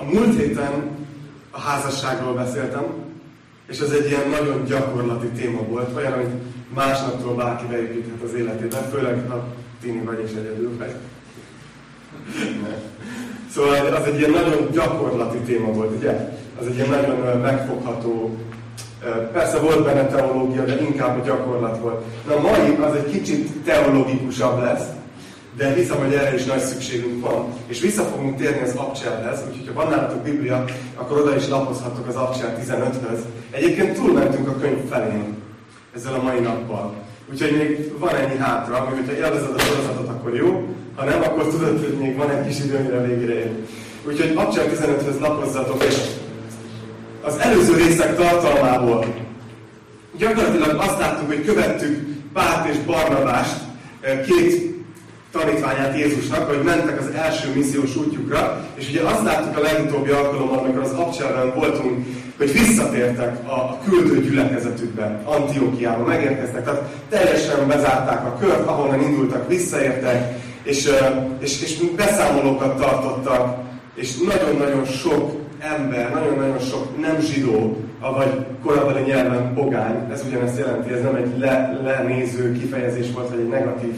A múlt héten a házasságról beszéltem, és ez egy ilyen nagyon gyakorlati téma volt, olyan, amit másnaptól bárki beépíthet az életében, főleg ha tini vagy és egyedül vagy. Szóval az egy ilyen nagyon gyakorlati téma volt, ugye? Az egy ilyen nagyon megfogható, persze volt benne teológia, de inkább a gyakorlat volt. Na mai az egy kicsit teológikusabb lesz, de hiszem, hogy erre is nagy szükségünk van. És vissza fogunk térni az Abcselhez, úgyhogy ha van nálatok Biblia, akkor oda is lapozhatok az Abcsel 15-höz. Egyébként túlmentünk a könyv felén ezzel a mai nappal. Úgyhogy még van ennyi hátra, ami hogyha élvezed a sorozatot, akkor jó, ha nem, akkor tudod, hogy még van egy kis idő, mire végre ér. Úgyhogy Abcsel 15-höz lapozzatok, és az előző részek tartalmából gyakorlatilag azt láttuk, hogy követtük Párt és Barnabást, eh, két tanítványát Jézusnak, hogy mentek az első missziós útjukra, és ugye azt láttuk a legutóbbi alkalommal, amikor az Abcselben voltunk, hogy visszatértek a küldő gyülekezetükbe, Antiókiába, megérkeztek, tehát teljesen bezárták a kört, ahonnan indultak, visszaértek, és, és, és beszámolókat tartottak, és nagyon-nagyon sok ember, nagyon-nagyon sok nem zsidó, vagy korabeli nyelven pogány, ez ugyanezt jelenti, ez nem egy le, lenéző kifejezés volt, vagy egy negatív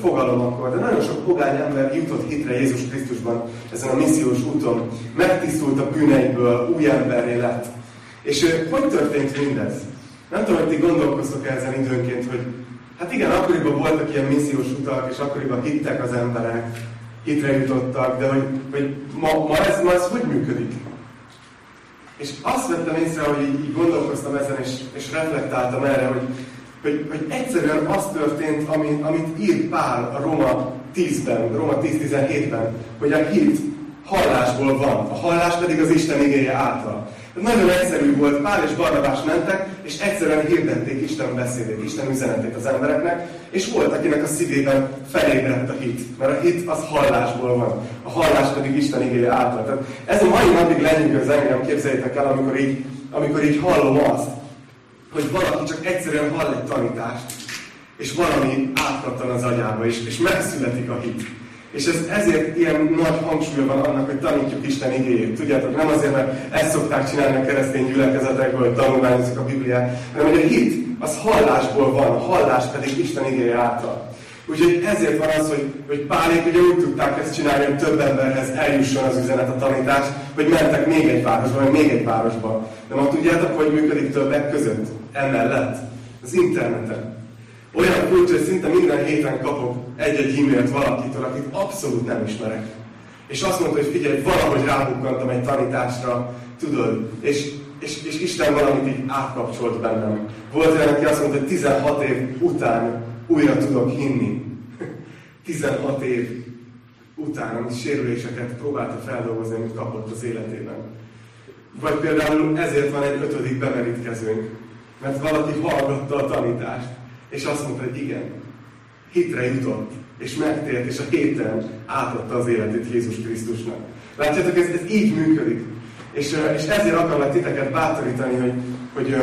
fogalom akkor, de nagyon sok pogány ember jutott hitre Jézus Krisztusban ezen a missziós úton, megtisztult a bűneiből, új emberré lett. És hogy történt mindez? Nem tudom, hogy ti gondolkoztok -e ezen időnként, hogy hát igen, akkoriban voltak ilyen missziós utak, és akkoriban hittek az emberek, hitre jutottak, de hogy, hogy ma, ma, ez, ma ez hogy működik? És azt vettem észre, hogy így, gondolkoztam ezen, és, és reflektáltam erre, hogy hogy, hogy egyszerűen az történt, amit, amit írt Pál a Roma 10-ben, Roma 10-17-ben, hogy a hit hallásból van, a hallás pedig az Isten igéje által. Nagyon egyszerű volt, Pál és Barnabás mentek, és egyszerűen hirdették Isten beszédét, Isten üzenetét az embereknek, és volt, akinek a szívében felébredt a hit. Mert a hit az hallásból van, a hallás pedig Isten igéje által. Tehát ez a mai napig lenyűgöz engem, képzeljétek el, amikor így, amikor így hallom azt, hogy valaki csak egyszerűen hall egy tanítást, és valami átkattan az agyába, és, és megszületik a hit. És ez, ezért ilyen nagy hangsúly van annak, hogy tanítjuk Isten igéjét. Tudjátok, nem azért, mert ezt szokták csinálni a keresztény gyülekezetekből, hogy tanulmányozik a Bibliát, hanem hogy a hit az hallásból van, a hallás pedig Isten igéje által. Úgyhogy ezért van az, hogy, hogy Pálék ugye úgy tudták ezt csinálni, hogy több emberhez eljusson az üzenet, a tanítás, hogy mentek még egy városba, vagy még egy városba. De ma tudjátok, hogy működik többek között? Emellett. Az interneten. Olyan furcsa, hogy szinte minden héten kapok egy-egy e-mailt valakitől, akit abszolút nem ismerek. És azt mondta, hogy figyelj, valahogy rábukkantam egy tanításra, tudod, és, és, és Isten valamit így átkapcsolt bennem. Volt olyan, aki azt mondta, hogy 16 év után újra tudok hinni. 16 év után, amit sérüléseket próbálta feldolgozni, amit kapott az életében. Vagy például ezért van egy ötödik bemerítkezőnk, mert valaki hallgatta a tanítást, és azt mondta, hogy igen, hitre jutott, és megtért, és a héten átadta az életét Jézus Krisztusnak. Látjátok, ez, ez így működik. És, és ezért akarlak titeket bátorítani, hogy, hogy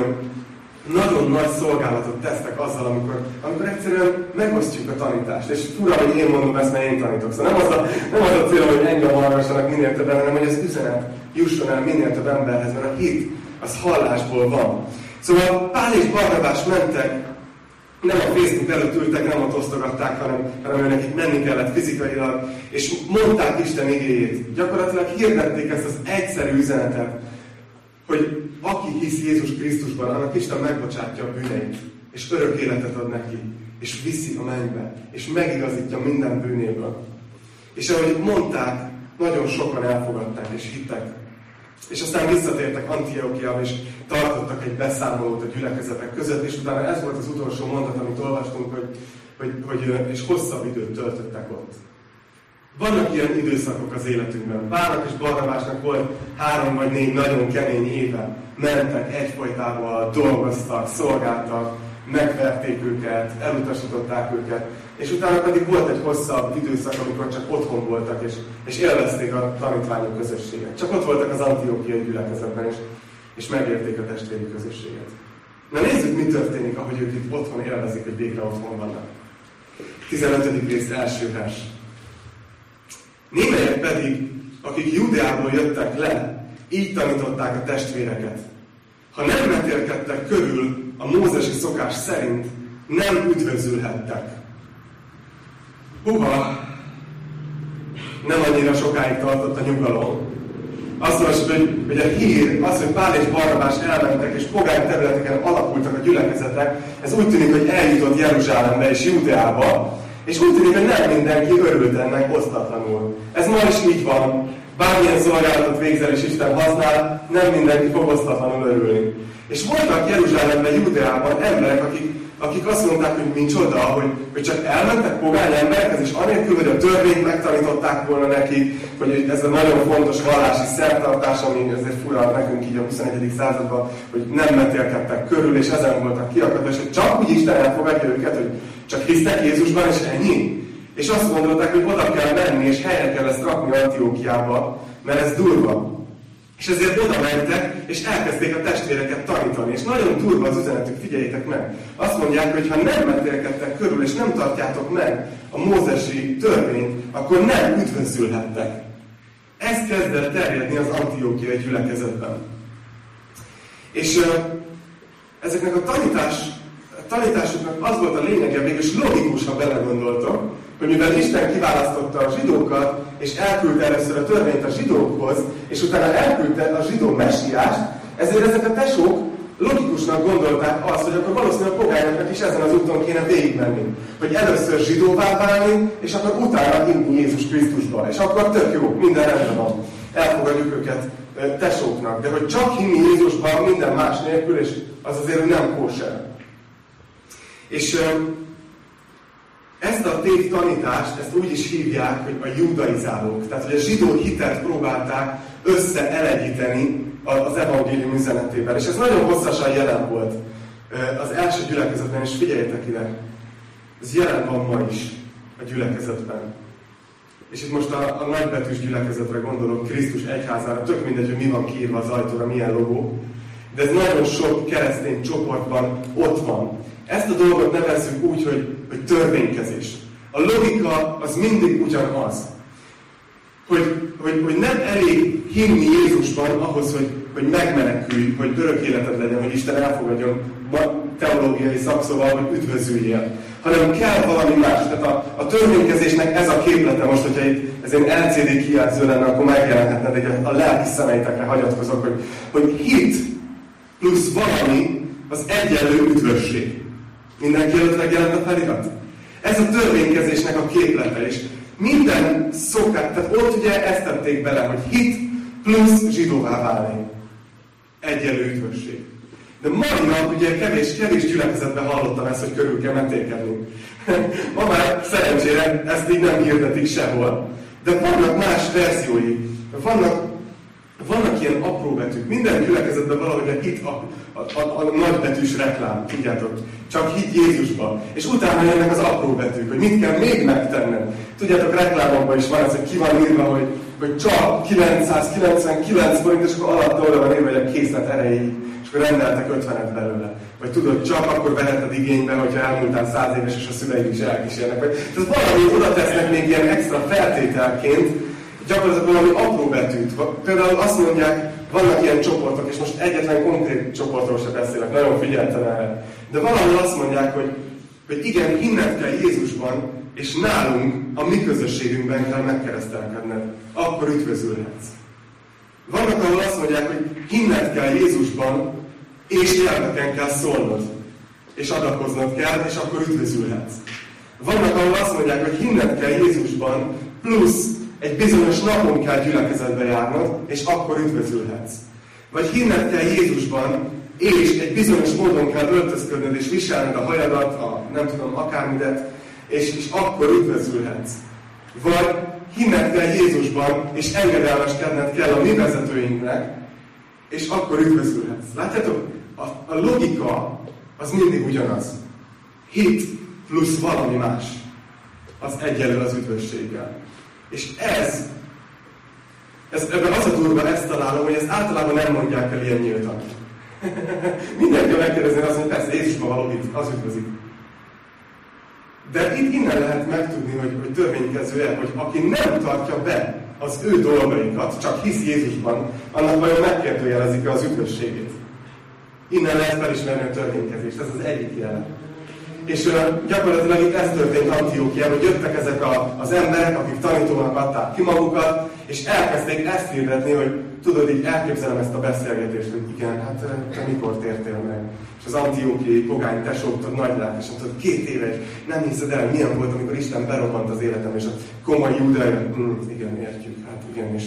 nagyon nagy szolgálatot tesznek azzal, amikor, amikor egyszerűen megosztjuk a tanítást. És fura, hogy én mondom ezt, mert én tanítok. Szóval nem az a, nem az a cél, hogy engem hallgassanak minél többen, hanem hogy az üzenet jusson el minél több emberhez, mert a hit az hallásból van. Szóval Pál és Barnabás mentek, nem a Facebook előtt ültek, nem ott osztogatták, hanem, hanem nekik menni kellett fizikailag, és mondták Isten igéjét. Gyakorlatilag hirdették ezt az egyszerű üzenetet, hogy aki hisz Jézus Krisztusban, annak Isten megbocsátja a bűneit, és örök életet ad neki, és viszi a mennybe, és megigazítja minden bűnéből. És ahogy mondták, nagyon sokan elfogadták és hittek. És aztán visszatértek Antiochiába, és tartottak egy beszámolót a gyülekezetek között, és utána ez volt az utolsó mondat, amit olvastunk, hogy, hogy, hogy és hosszabb időt töltöttek ott. Vannak ilyen időszakok az életünkben. Pálnak és Barnabásnak volt három vagy négy nagyon kemény éve. Mentek egyfolytában, dolgoztak, szolgáltak, megverték őket, elutasították őket, és utána pedig volt egy hosszabb időszak, amikor csak otthon voltak, és, és élvezték a tanítványok közösséget. Csak ott voltak az antiókiai gyülekezetben, és, és megérték a testvéri közösséget. Na nézzük, mi történik, ahogy ők itt otthon élvezik, hogy végre otthon vannak. 15. rész első vers. Némelyek pedig akik Judeából jöttek le, így tanították a testvéreket. Ha nem vetélkedtek körül a mózesi szokás szerint, nem üdvözülhettek. Huha, nem annyira sokáig tartott a nyugalom. Azt most, hogy, hogy a hír, az, hogy Pál és Barnabás elmentek, és pogány területeken alakultak a gyülekezetek, ez úgy tűnik, hogy eljutott Jeruzsálembe és Júdeába, és úgy tűnik, hogy nem mindenki örült ennek osztatlanul. Ez ma is így van. Bármilyen szolgálatot végzel és Isten használ, nem mindenki fog osztatlanul örülni. És voltak Jeruzsálemben, Júdeában emberek, akik akik azt mondták, hogy nincs oda, hogy, hogy csak elmentek pogány emberekhez, és anélkül, hogy a törvényt megtanították volna neki, hogy ez a nagyon fontos vallási szertartás, ami ezért fura nekünk így a 21. században, hogy nem metélkedtek körül, és ezen voltak kiakadva, és hogy csak úgy Isten elfogadja őket, hogy csak hisznek Jézusban, és ennyi. És azt gondolták, hogy oda kell menni, és helyre kell ezt rakni Antiókiába, mert ez durva. És ezért oda mentek, és elkezdték a testvéreket tanítani. És nagyon durva az üzenetük, figyeljétek meg. Azt mondják, hogy ha nem mentélkedtek körül, és nem tartjátok meg a mózesi törvényt, akkor nem üdvözülhettek. Ez kezdett terjedni az antiókiai gyülekezetben. És ezeknek a tanítás, a tanításoknak az volt a lényege, mégis logikus, ha belegondoltok, hogy mivel Isten kiválasztotta a zsidókat, és elküldte először a törvényt a zsidókhoz, és utána elküldte a zsidó messiást, ezért ezek a tesók logikusnak gondolták azt, hogy akkor valószínűleg a pogányoknak is ezen az úton kéne végigmenni. Hogy először zsidóvá válni, és akkor utána inni Jézus Krisztusba. És akkor tök jó, minden rendben van. Elfogadjuk őket tesóknak. De hogy csak hinni Jézusban minden más nélkül, és az azért nem kóser. És ezt a tév tanítást, ezt úgy is hívják, hogy a judaizálók. Tehát, hogy a zsidó hitet próbálták összeelegyíteni az evangélium üzenetével. És ez nagyon hosszasan jelen volt az első gyülekezetben, és figyeljetek ide, ez jelen van ma is a gyülekezetben. És itt most a, a nagybetűs gyülekezetre gondolok, Krisztus egyházára, tök mindegy, hogy mi van kiírva az ajtóra, milyen logó, de ez nagyon sok keresztény csoportban ott van. Ezt a dolgot nevezzük úgy, hogy, hogy törvénykezés. A logika az mindig ugyanaz. Hogy, hogy, hogy nem elég hinni Jézusban ahhoz, hogy, hogy megmenekülj, hogy örök életed legyen, hogy Isten elfogadjon teológiai szakszóval, hogy üdvözüljél. Hanem kell valami más. Tehát a, a törvénykezésnek ez a képlete most, hogyha itt ez egy LCD kijelző lenne, akkor megjelenhetne, de a lelki szemeitekre hagyatkozok, hogy, hogy hit plusz valami az egyenlő üdvösség. Mindenki előtt megjelent a felirat? Ez a törvénykezésnek a képlete is. Minden szokás, tehát ott ugye ezt tették bele, hogy hit plusz zsidóvá válni. Egyenlő üdvösség. De mai nap ugye kevés, kevés gyülekezetben hallottam ezt, hogy körül kell metélkedni. Ma már szerencsére ezt így nem hirdetik sehol. De vannak más verziói. Vannak vannak ilyen apró betűk. Minden gyülekezetben valahogy itt a, a, a, a nagybetűs reklám, tudjátok. Csak hit Jézusba. És utána jönnek az apró betűk, hogy mit kell még megtennem. Tudjátok, reklámokban is van ez, hogy ki van írva, hogy, hogy csak 999 forint, és akkor alatt oda van írva, hogy a készlet erejéig, és akkor rendeltek 50-et belőle. Vagy tudod, csak akkor veheted igénybe, hogyha elmúltál száz éves, és a szüleid is elkísérnek. Vagy, tehát valami oda tesznek még ilyen extra feltételként, gyakorlatilag valami apró betűt. Például azt mondják, vannak ilyen csoportok, és most egyetlen konkrét csoportról sem beszélek, nagyon figyeltem erre. De valahol azt mondják, hogy, hogy igen, hinned kell Jézusban, és nálunk, a mi közösségünkben kell megkeresztelkedned. Akkor üdvözülhetsz. Vannak, ahol azt mondják, hogy hinned kell Jézusban, és nyelveken kell szólnod. És adakoznod kell, és akkor üdvözülhetsz. Vannak, ahol azt mondják, hogy hinned kell Jézusban, plusz egy bizonyos napon kell gyülekezetbe járnod, és akkor üdvözülhetsz. Vagy hinned kell Jézusban, és egy bizonyos módon kell öltözködnöd, és viselned a hajadat, a nem tudom, akármidet, és, és akkor üdvözülhetsz. Vagy hinned kell Jézusban, és engedelmeskedned kell a mi vezetőinknek, és akkor üdvözülhetsz. Látjátok? A, a logika az mindig ugyanaz. Hit plusz valami más. Az egyelő az üdvösséggel. És ez, ez ebben az a durva, ezt találom, hogy ezt általában nem mondják el ilyen nyíltan. Mindenki megkérdezni azt, hogy persze Jézusban való az üdvözik. De itt innen lehet megtudni, hogy, hogy törvénykező-e, hogy aki nem tartja be az ő dolgaikat, csak hisz Jézusban, annak vajon megkérdőjelezik az üdvösségét. Innen lehet felismerni a törvénykezést, ez az egyik jelen. És gyakorlatilag itt ez történt Antiókiában, hogy jöttek ezek a, az emberek, akik tanítónak adták ki magukat, és elkezdték ezt hirdetni, hogy tudod, így elképzelem ezt a beszélgetést, hogy igen, hát te mikor tértél meg? És az antiókiai pogány tesók, nagy lát, és mondtad, két éve, nem hiszed el, milyen volt, amikor Isten berobbant az életem, és a komoly júdai, hm, igen, értjük, hát igen, és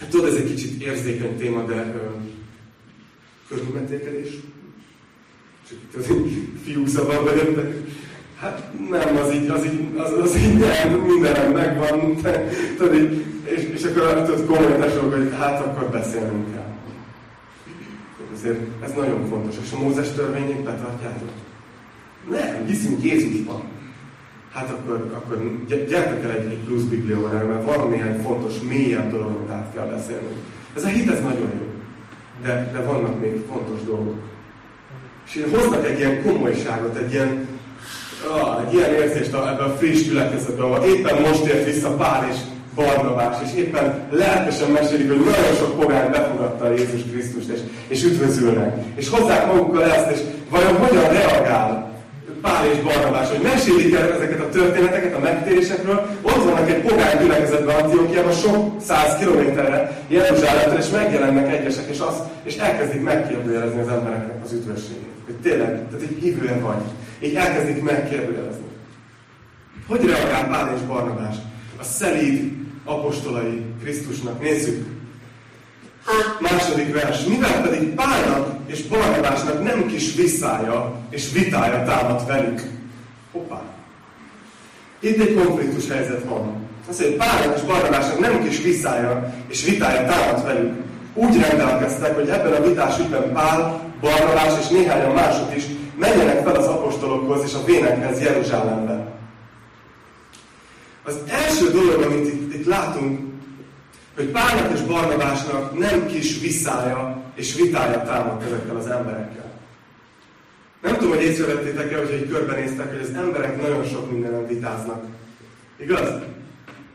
hát tudod, ez egy kicsit érzékeny téma, de ö, itt az fiú szabad vagyok, de hát nem, az így, az így, az, az így nem, mindenem megvan, de, tudod, így, és, és akkor tudod, komoly tesók, hogy hát akkor beszélnünk kell. Ezért ez nagyon fontos. És a Mózes törvényét betartjátok? Nem, hiszünk Jézusban. Hát akkor, akkor gyertek el egy, egy plusz biblióra, mert van néhány fontos, mélyebb dolog, át kell beszélnünk. Ez a hit, ez nagyon jó. De, de vannak még fontos dolgok. És hoznak egy ilyen komolyságot, egy ilyen, ah, egy ilyen érzést ebben a friss gyülekezetben, ahol éppen most ért vissza Pál, és Barnabás, és éppen lelkesen mesélik, hogy nagyon sok pogány befogadta Jézus Krisztust, és, és üdvözülnek. És hozzák magukkal ezt, és vajon hogyan reagál Pál és Barnabás, hogy mesélik el ezeket a történeteket a megtérésekről, ott vannak egy pogány gyülekezetben Antiochiában, sok száz kilométerre Jeruzsálemtől, és megjelennek egyesek, és, az, és elkezdik megkérdőjelezni az embereknek az üdvösségét. Hogy tényleg, tehát egy hívően vagy. Így elkezdik megkérdőjelezni. Hogy reagál Pál és Barnabás? A szelíd apostolai Krisztusnak. Nézzük. Második vers. Mivel pedig Pálnak és Barnabásnak nem kis visszája és vitája támad velük. Hoppá. Itt egy konfliktus helyzet van. Azt mondja, Pálnak és Barnabásnak nem kis visszája és vitája támad velük. Úgy rendelkeztek, hogy ebben a vitás ügyben Pál, Barnabás és néhányan mások is menjenek fel az apostolokhoz és a vénekhez Jeruzsálembe. Az első dolog, amit itt, itt látunk, hogy Pálnak és Barnabásnak nem kis visszája és vitája támad ezekkel az emberekkel. Nem tudom, hogy észrevettétek-e, hogy egy körbenéztek, hogy az emberek nagyon sok mindenen vitáznak. Igaz?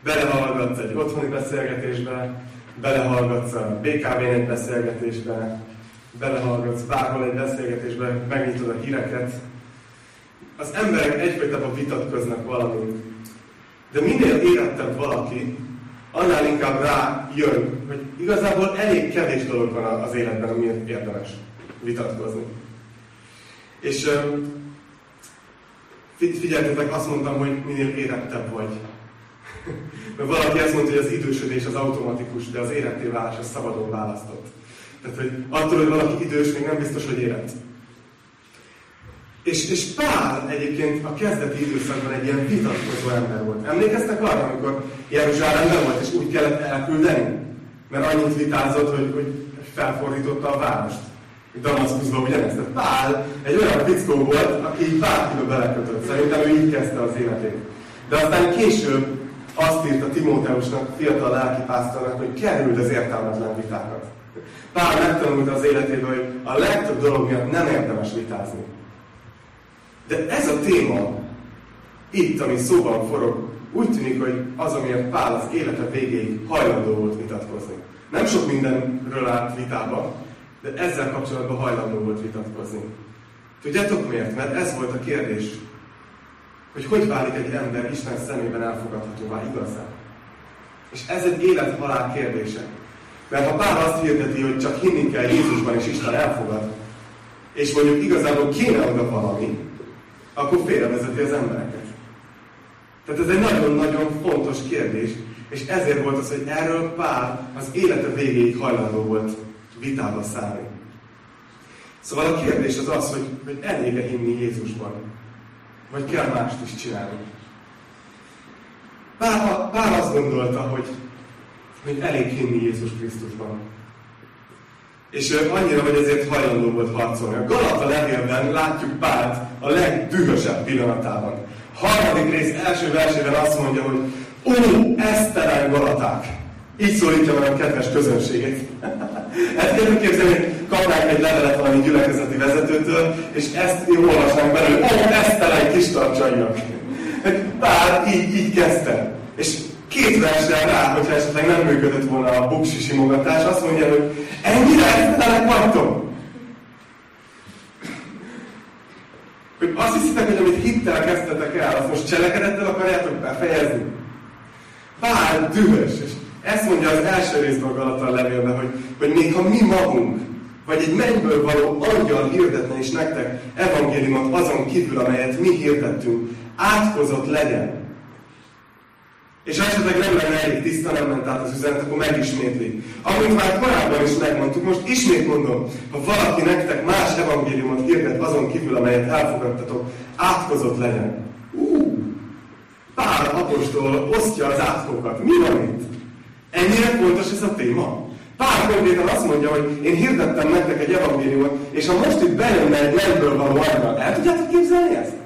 Belehallgatsz egy otthoni beszélgetésbe, belehallgatsz a BKV-n egy beszélgetésbe, belehallgatsz bárhol egy beszélgetésbe, megnyitod a híreket. Az emberek egyfajtában vitatkoznak valamit. De minél érettebb valaki, annál inkább rá jön, hogy igazából elég kevés dolog van az életben, amiért érdemes vitatkozni. És figyeljetek, azt mondtam, hogy minél érettebb vagy. Mert valaki azt mondta, hogy az idősödés az automatikus, de az éretté válás az szabadon választott. Tehát, hogy attól, hogy valaki idős, még nem biztos, hogy érett. És, és Pál egyébként a kezdeti időszakban egy ilyen vitatkozó ember volt. Emlékeztek arra, amikor Jeruzsálemben volt, és úgy kellett elküldeni? Mert annyit vitázott, hogy, hogy felfordította a várost. Damaszkuszban ugyanezt. Tehát Pál egy olyan fickó volt, aki így bárkibe belekötött. Szerintem ő így kezdte az életét. De aztán később azt írta Timóteusnak, fiatal lelkipásztornak, hogy kerüld az értelmetlen vitákat. Pál megtanulta az életében, hogy a legtöbb dolog miatt nem érdemes vitázni. De ez a téma, itt, ami szóban forog, úgy tűnik, hogy az, amiért Pál az élete végéig hajlandó volt vitatkozni. Nem sok mindenről állt vitába, de ezzel kapcsolatban hajlandó volt vitatkozni. Tudjátok miért? Mert ez volt a kérdés, hogy hogy válik egy ember Isten szemében elfogadhatóvá igazán. És ez egy élet-halál kérdése. Mert ha Pál azt hirdeti, hogy csak hinni kell Jézusban, és Isten elfogad, és mondjuk igazából kéne oda valami, akkor félrevezeti az embereket. Tehát ez egy nagyon-nagyon fontos kérdés, és ezért volt az, hogy erről Pál az élete végéig hajlandó volt vitába szállni. Szóval a kérdés az az, hogy, hogy elég-e hinni Jézusban, vagy kell mást is csinálni. Pál, Pál azt gondolta, hogy, hogy elég hinni Jézus Krisztusban. És annyira, hogy ezért hajlandó volt harcolni. A Galata levélben látjuk Pált a legdühösebb pillanatában. Harmadik rész első versében azt mondja, hogy ó, esztelen Galaták! Így szólítja meg a kedves közönségét. Ezt kell képzelni, hogy kapnánk egy levelet valami gyülekezeti vezetőtől, és ezt én olvasnánk belőle, ó, ezt egy kis tartsaiak. Pár így, így kezdte. És két versel rá, hogyha esetleg nem működött volna a buksi simogatás, azt mondja, hogy ennyire esztelenek vagytok. Hogy azt hiszitek, hogy amit hittel kezdtetek el, azt most cselekedettel akarjátok befejezni? Pár dühös, és ezt mondja az első részben a Galata levélben, hogy, hogy még ha mi magunk, vagy egy mennyből való angyal hirdetne is nektek evangéliumot azon kívül, amelyet mi hirdettünk, átkozott legyen. És esetleg nem lenne elég tiszta, nem ment át az üzenet, akkor megismétli. Amit már korábban is megmondtuk, most ismét mondom, ha valaki nektek más evangéliumot hirdet azon kívül, amelyet elfogadtatok, átkozott legyen. Ú, pár apostol osztja az átkokat. Mi van itt? Ennyire fontos ez a téma? Pár konkrétan azt mondja, hogy én hirdettem nektek egy evangéliumot, és ha most itt bejönne egy mennyből való angyal, el tudjátok képzelni ezt?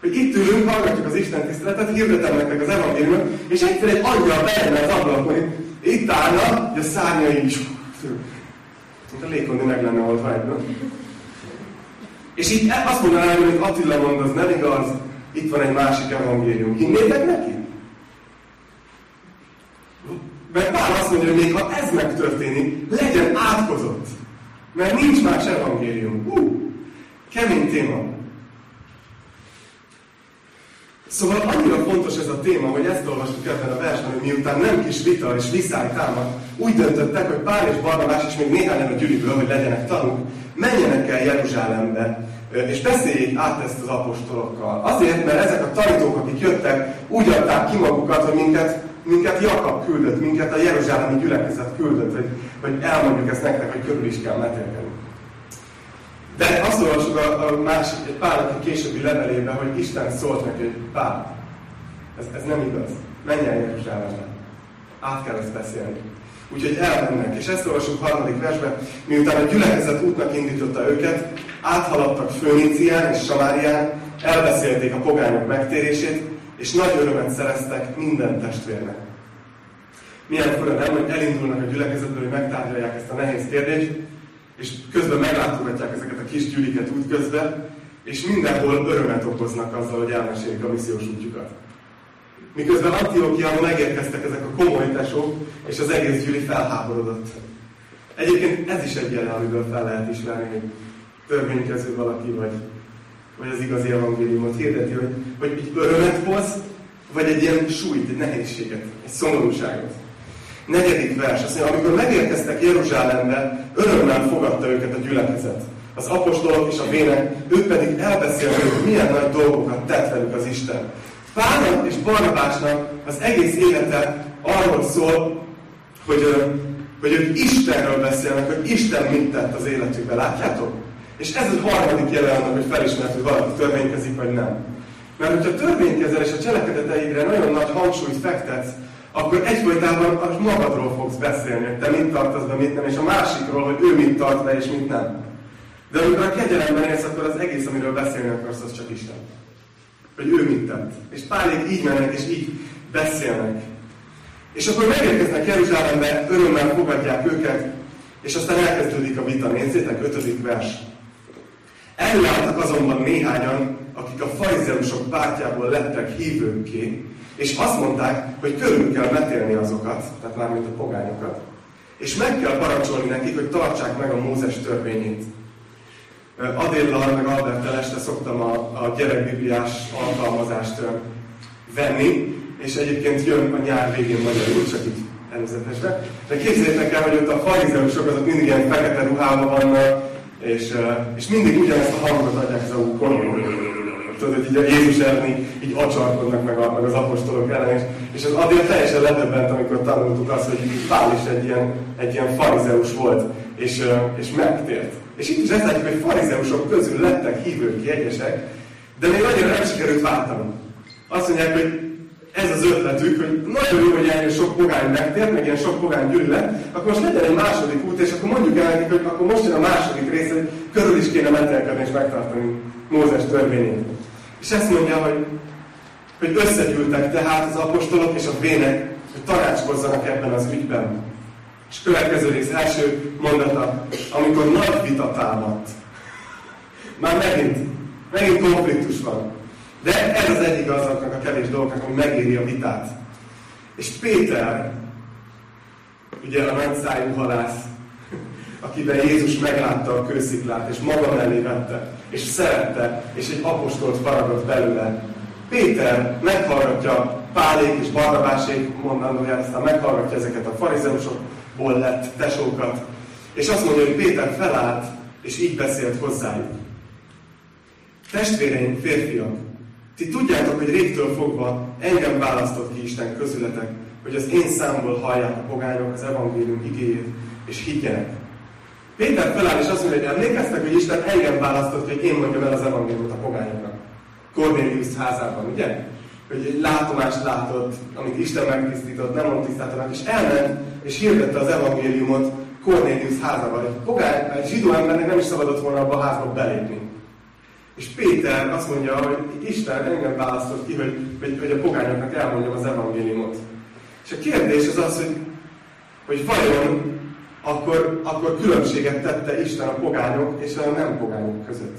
Hogy itt ülünk, hallgatjuk az Isten tiszteletet, hirdetem nektek az evangéliumot, és egyszer egy angyal bejönne az ablakon, itt állna, hogy a szárnyai is, mint a lékondi meg lenne oldva egyben. És így azt mondanám, hogy Attila mond, az nem igaz, itt van egy másik evangélium. Hinnétek neki? Mert Pál azt mondja, hogy még ha ez megtörténik, legyen átkozott. Mert nincs más evangélium. Hú, kemény téma. Szóval annyira fontos ez a téma, hogy ezt olvastuk ebben a versben, hogy miután nem kis vita és viszály támad, úgy döntöttek, hogy Pál és Barnabás és még néhányan a gyűliből, hogy legyenek tanúk, menjenek el Jeruzsálembe, és beszéljék át ezt az apostolokkal. Azért, mert ezek a tanítók, akik jöttek, úgy adták ki magukat, hogy minket minket Jakab küldött, minket a Jeruzsálemi gyülekezet küldött, hogy, hogy elmondjuk ezt nektek, hogy körül is kell metélkedni. De azt olvasjuk a, a másik, egy pár aki későbbi levelében, hogy Isten szólt neki, hogy Pál, ez, ez nem igaz. Menj el Jeruzsálembe. Át kell ezt beszélni. Úgyhogy elmennek. És ezt olvasjuk harmadik versben, miután a gyülekezet útnak indította őket, áthaladtak Főnicián és Samárián, elbeszélték a pogányok megtérését, és nagy örömet szereztek minden testvérnek. Milyen fura nem, hogy elindulnak a gyülekezetből, hogy megtárgyalják ezt a nehéz kérdést, és közben meglátogatják ezeket a kis gyűliket útközben, és mindenhol örömet okoznak azzal, hogy elmesélik a missziós útjukat. Miközben Antiochiában megérkeztek ezek a komoly tesók, és az egész gyűli felháborodott. Egyébként ez is egy jelen, amiből fel lehet ismerni, hogy törvénykező valaki, vagy vagy az igazi evangéliumot hirdeti, hogy, hogy egy örömet hoz, vagy egy ilyen súlyt, egy nehézséget, egy szomorúságot. Negyedik vers, azt mondja, amikor megérkeztek Jeruzsálembe, örömmel fogadta őket a gyülekezet. Az apostolok és a vének, ők pedig elbeszélték, milyen nagy dolgokat tett velük az Isten. Pálnak és Barnabásnak az egész élete arról szól, hogy, hogy ők Istenről beszélnek, hogy Isten mit tett az életükbe. Látjátok? És ez a harmadik jele annak, hogy felismert, hogy valaki törvénykezik, vagy nem. Mert hogyha törvénykezel és a cselekedeteidre nagyon nagy hangsúlyt fektetsz, akkor egyfolytában a magadról fogsz beszélni, hogy te mit tartasz be, mit nem, és a másikról, hogy ő mit tart be, és mit nem. De amikor a kegyelemben élsz, akkor az egész, amiről beszélni akarsz, az csak Isten. Hogy ő mit tett. És Pálék így mennek, és így beszélnek. És akkor megérkeznek Jeruzsálembe, örömmel fogadják őket, és aztán elkezdődik a vita. Nézzétek, ötödik vers. Előálltak azonban néhányan, akik a farizeusok pártjából lettek hívőkké, és azt mondták, hogy körül kell metélni azokat, tehát mármint a pogányokat, és meg kell parancsolni nekik, hogy tartsák meg a Mózes törvényét. Adéllal, meg Albertel este szoktam a, a gyerekbibliás alkalmazást venni, és egyébként jön a nyár végén magyarul, csak így előzetesben. De képzeljétek el, hogy ott a farizeusok azok mindig ilyen fekete ruhában vannak, és, és mindig ugyanezt a hangot adják, ez a tudod, hogy így a Jézus elleni így acsarkodnak meg, a, meg az apostolok ellen, és, és az addig teljesen ledöbbent, amikor tanultuk azt, hogy Pál is egy ilyen, egy ilyen farizeus volt, és, és megtért. És itt is ezt látjuk, hogy farizeusok közül lettek hívők egyesek, de még annyira nem sikerült váltani. Azt mondják, hogy ez az ötletük, hogy nagyon jó, hogy ilyen sok pogány megtért, meg ilyen sok pogány gyűl le, akkor most legyen egy második út, és akkor mondjuk el nekik, hogy akkor most jön a második rész, hogy körül is kéne metelkedni és megtartani Mózes törvényét. És ezt mondja, hogy, hogy összegyűltek tehát az apostolok és a vének, hogy tanácskozzanak ebben az ügyben. És következő rész első mondata, amikor nagy vita támadt. Már megint, megint konfliktus van. De ez az egyik azoknak a kevés dolgoknak, ami megéri a vitát. És Péter, ugye a nagy szájú halász, akiben Jézus meglátta a kősziklát, és maga mellé vette, és szerette, és egy apostolt faragott belőle. Péter meghallgatja Pálék és Barnabásék mondandóját, aztán meghallgatja ezeket a farizeusokból lett tesókat, és azt mondja, hogy Péter felállt, és így beszélt hozzájuk. Testvéreim, férfiak, ti tudjátok, hogy régtől fogva engem választott ki Isten közületek, hogy az én számból hallják a pogányok az evangélium igéjét, és higgyenek. Péter feláll és azt mondja, hogy emlékeztek, hogy Isten engem választott hogy én mondjam el az evangéliumot a pogányoknak. Cornélius házában, ugye? Hogy egy látomást látott, amit Isten megtisztított, nem mond tisztátanak, és elment, és hirdette az evangéliumot Cornélius házában. Egy pogány, egy zsidó embernek nem is szabadott volna abba a házba belépni. És Péter azt mondja, hogy Isten engem választott ki, hogy, hogy, hogy a pogányoknak elmondjam az evangéliumot. És a kérdés az az, hogy, hogy vajon akkor, akkor különbséget tette Isten a pogányok és a nem pogányok között.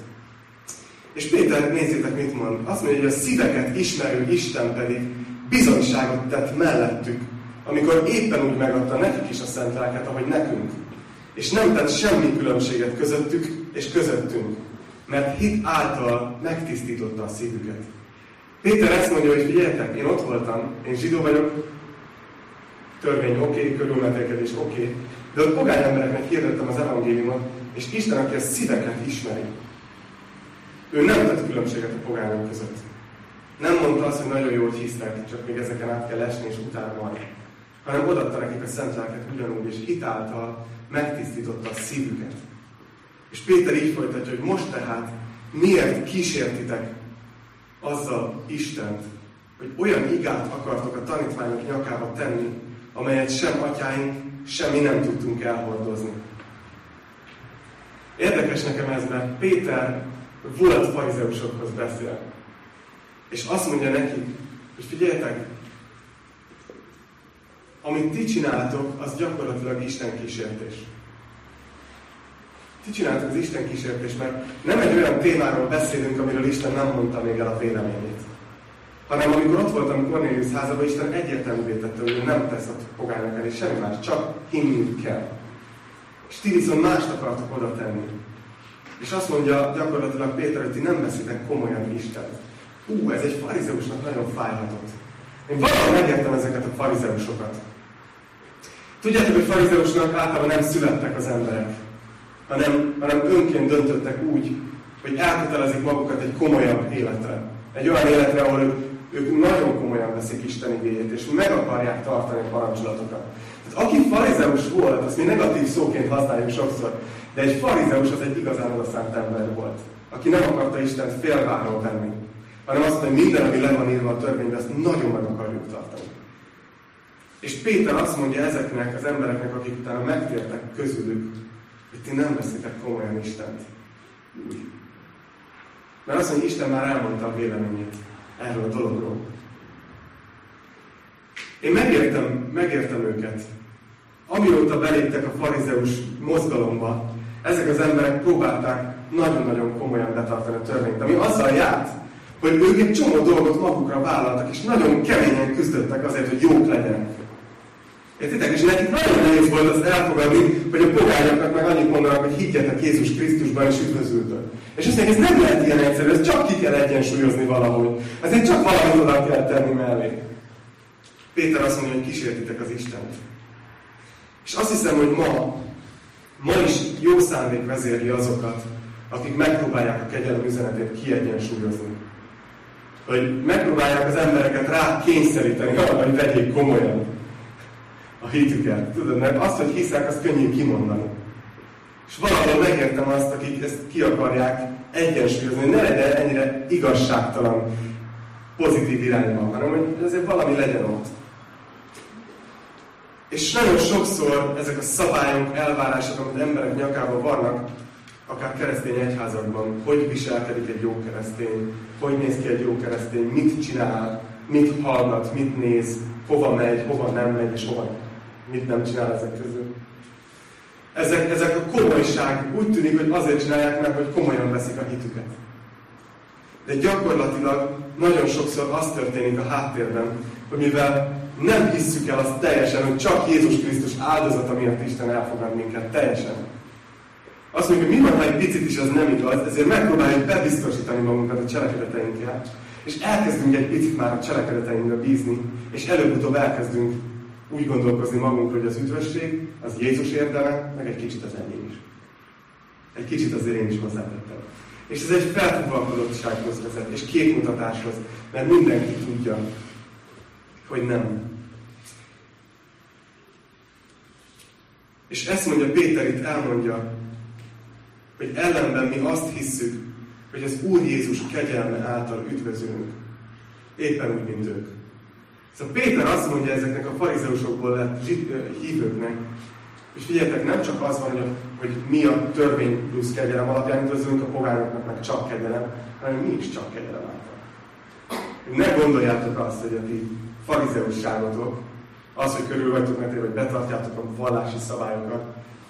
És Péter, nézzétek, mit mond. Azt mondja, hogy a szíveket ismerő Isten pedig bizonyságot tett mellettük, amikor éppen úgy megadta nekik is a szent lelket, ahogy nekünk. És nem tett semmi különbséget közöttük és közöttünk, mert hit által megtisztította a szívüket. Péter ezt mondja, hogy figyeljetek, én ott voltam, én zsidó vagyok, törvény oké, okay, körülmetélkedés oké, okay, de ott pogány embereknek hirdettem az evangéliumot, és Isten, aki a szíveket ismeri, ő nem tett különbséget a pogányok között. Nem mondta azt, hogy nagyon jól hisznek, csak még ezeken át kell esni, és utána van. Hanem odatta nekik a szent lelket ugyanúgy, és hitáltal megtisztította a szívüket. És Péter így folytatja, hogy most tehát miért kísértitek azzal Istent, hogy olyan igát akartok a tanítványok nyakába tenni, amelyet sem atyáink, sem mi nem tudtunk elhordozni. Érdekes nekem ez, mert Péter volt farizeusokhoz beszél. És azt mondja nekik, hogy figyeljetek, amit ti csináltok, az gyakorlatilag Isten kísértés. Ti csináltok az Isten kísértés, mert nem egy olyan témáról beszélünk, amiről Isten nem mondta még el a véleményét. Hanem amikor ott voltam Cornelius házában, Isten egyértelművé tette, hogy nem tesz a pogányok elé semmi más, csak hinni kell. És ti viszont mást akartok oda tenni. És azt mondja gyakorlatilag Péter, hogy ti nem veszitek komolyan Istent. Ú, ez egy farizeusnak nagyon fájhatott. Én valahol megértem ezeket a farizeusokat. Tudjátok, hogy farizeusnak általában nem születtek az emberek, hanem, hanem önként döntöttek úgy, hogy elkötelezik magukat egy komolyabb életre. Egy olyan életre, ahol ők, nagyon komolyan veszik Isten igényét, és meg akarják tartani a parancsolatokat. Tehát aki farizeus volt, azt mi negatív szóként használjuk sokszor, de egy farizeus az egy igazán odaszánt ember volt, aki nem akarta Istent félváról venni, hanem azt hogy minden, ami le van írva a törvényben, ezt nagyon meg akarjuk tartani. És Péter azt mondja ezeknek az embereknek, akik utána megtértek közülük, hogy ti nem veszitek komolyan Istent. Mert azt mondja, Isten már elmondta a véleményét erről a dologról. Én megértem, megértem őket. Amióta beléptek a farizeus mozgalomba, ezek az emberek próbálták nagyon-nagyon komolyan betartani a törvényt, ami azzal járt, hogy ők egy csomó dolgot magukra vállaltak, és nagyon keményen küzdöttek azért, hogy jók legyenek. Értitek? És nekik nagyon nehéz volt azt elfogadni, hogy a pogányoknak meg annyit mondanak, hogy higgyetek Jézus Krisztusban és üdvözültök. És azt mondják, ez nem lehet ilyen egyszerű, ez csak ki kell egyensúlyozni valahogy. Ezért csak valamit oda kell tenni mellé. Péter azt mondja, hogy kísértitek az Istent. És azt hiszem, hogy ma, ma is jó szándék vezérli azokat, akik megpróbálják a kegyelem üzenetét kiegyensúlyozni. Hogy megpróbálják az embereket rá kényszeríteni arra, hogy vegyék komolyan a hitüket. Tudod, mert azt, hogy hiszek, azt könnyű kimondani. És valahol megértem azt, akik ezt ki akarják egyensúlyozni, hogy ne legyen ennyire igazságtalan pozitív irányban, hanem hogy azért valami legyen ott. És nagyon sokszor ezek a szabályok, elvárások, amit emberek nyakában vannak, akár keresztény egyházakban, hogy viselkedik egy jó keresztény, hogy néz ki egy jó keresztény, mit csinál, mit hallgat, mit néz, hova megy, hova nem megy, és hova mit nem csinál ezek közül. Ezek, ezek a komolyság úgy tűnik, hogy azért csinálják meg, hogy komolyan veszik a hitüket. De gyakorlatilag nagyon sokszor az történik a háttérben, hogy mivel nem hisszük el azt teljesen, hogy csak Jézus Krisztus áldozata miatt Isten elfogad minket teljesen. Azt mondjuk, hogy mi van, ha egy picit is az nem igaz, ezért megpróbáljuk bebiztosítani magunkat a cselekedeteinkkel, és elkezdünk egy picit már a cselekedeteinkbe bízni, és előbb-utóbb elkezdünk úgy gondolkozni magunkról, hogy az üdvösség az Jézus érdeme, meg egy kicsit az enyém is. Egy kicsit azért én is hozzátettem. És ez egy felfoglalkozottsághoz vezet, és képmutatáshoz, mert mindenki tudja, hogy nem. És ezt mondja Péter itt elmondja, hogy ellenben mi azt hisszük, hogy az Úr Jézus kegyelme által üdvözülünk. Éppen úgy, mint ők. Szóval Péter azt mondja ezeknek a farizeusokból lett hívőknek, és figyeljetek, nem csak az van, hogy, mi a törvény plusz kegyelem alapján üdvözlünk, a pogányoknak meg csak kegyelem, hanem mi is csak kegyelem által. Ne gondoljátok azt, hogy a ti farizeusságotok, az, hogy körül vagytok mert hogy betartjátok a vallási szabályokat,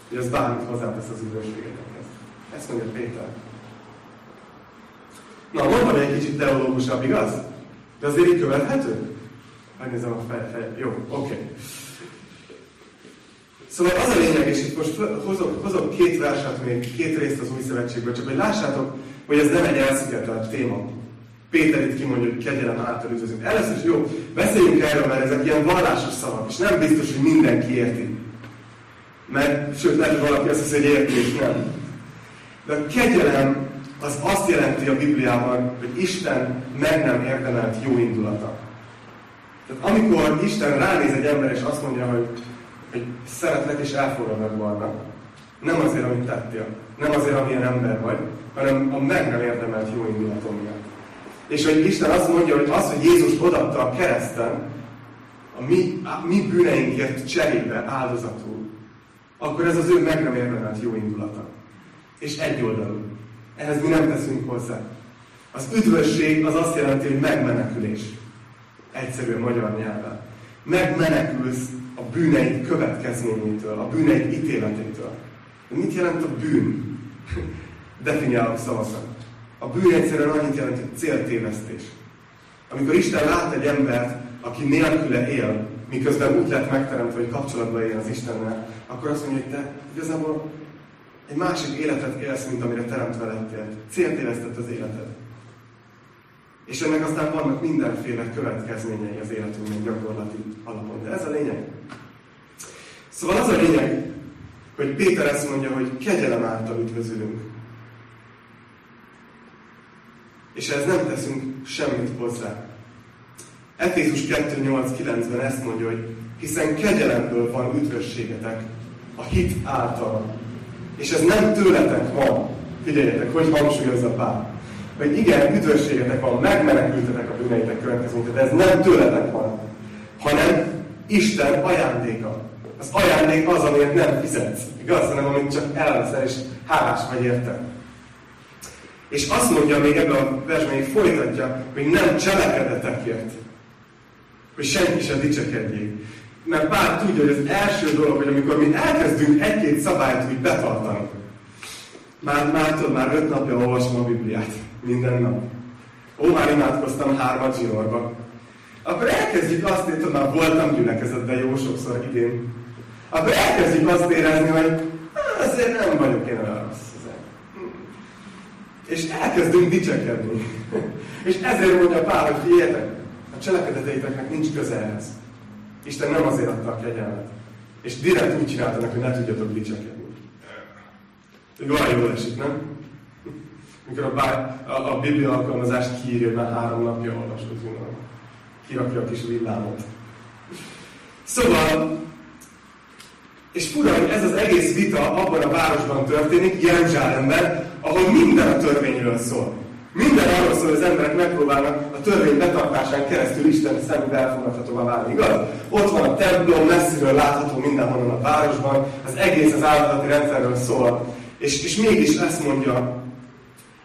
hogy az bármit hozzátesz az üdvösségetekhez. Ezt mondja Péter. Na, mondtam egy kicsit teológusabb, igaz? De azért így követhető? Megnézem a fej, fej. Jó, oké. Okay. Szóval az a lényeg, és itt most hozok, hozok két verset még, két részt az új szövetségből, csak hogy lássátok, hogy ez nem egy elszigetelt téma. Péter itt kimondja, hogy kegyelem által üdvözlünk. Először is jó, beszéljünk erről, mert ezek ilyen vallásos szavak, és nem biztos, hogy mindenki érti. Mert, sőt, lehet, hogy valaki azt hiszi, hogy érti, és nem. De a kegyelem az azt jelenti a Bibliában, hogy Isten meg nem érdemelt jó indulata. Tehát amikor Isten ránéz egy ember, és azt mondja, hogy, hogy szeretlek és elfogadnak barna, nem azért, amit tettél, nem azért, amilyen ember vagy, hanem a meg nem érdemelt jó indulatom miatt. És hogy Isten azt mondja, hogy az, hogy Jézus odatta a kereszten, a mi, a mi bűneinkért cserébe áldozatul, akkor ez az ő meg nem érdemelt jó indulata. És egy oldalú. Ehhez mi nem teszünk hozzá. Az üdvösség az azt jelenti, hogy megmenekülés. Egyszerűen magyar nyelven. Megmenekülsz a bűneid következményétől, a bűneid ítéletétől. De mit jelent a bűn? Definiálok szavasan. A bűn egyszerűen annyit jelent, hogy céltévesztés. Amikor Isten lát egy embert, aki nélküle él, miközben úgy lett megteremtve, hogy kapcsolatban éljen az Istennel, akkor azt mondja, hogy te igazából egy másik életet élsz, mint amire teremtve lettél. Céltévesztett az életed. És ennek aztán vannak mindenféle következményei az életünknek gyakorlati alapon. De ez a lényeg. Szóval az a lényeg, hogy Péter ezt mondja, hogy kegyelem által üdvözülünk. És ez nem teszünk semmit hozzá. Efézus 2.8.9-ben ezt mondja, hogy hiszen kegyelemből van üdvösségetek a hit által. És ez nem tőletek van. Figyeljetek, hogy hangsúlyozza Pál. Hogy igen, üdvösségetek van, megmenekültetek a bűneitek következménye, de ez nem tőletek van, hanem Isten ajándéka. Az ajándék az, amiért nem fizetsz. Igaz, hanem amit csak elveszel, és hálás vagy érte. És azt mondja még ebben a versben, hogy folytatja, hogy nem cselekedetekért. Hogy senki sem dicsekedjék. Mert Pál tudja, hogy az első dolog, hogy amikor mi elkezdünk egy-két szabályt úgy betartani, már, már tudod, már öt napja olvasom a Bibliát. Minden nap. Ó, már imádkoztam hármat zsinórba. Akkor elkezdjük azt hogy már voltam gyülekezetben jó sokszor idén. Akkor elkezdjük azt érezni, hogy azért nem vagyok én olyan rossz. És elkezdünk dicsekedni. És ezért mondja Pál, hogy figyeljetek, a cselekedeteiteknek nincs köze ehhez. Isten nem azért adta a kegyelmet. És direkt úgy csinálta hogy ne tudjatok dicsekedni. Olyan jól esik, nem? Mikor a, bár, a, a Biblia alkalmazást kiírja, hogy már három napja olvasott Kirakja a kis villámot. Szóval, és fura, hogy ez az egész vita abban a városban történik, Jeruzsálemben, ahol minden a törvényről szól. Minden arról szól, hogy az emberek megpróbálnak a törvény betartásán keresztül Isten szemébe elfogadhatóvá válni, igaz? Ott van a templom, messziről látható mindenhonnan a városban, az egész az áldozati rendszerről szól. És, és mégis ezt mondja,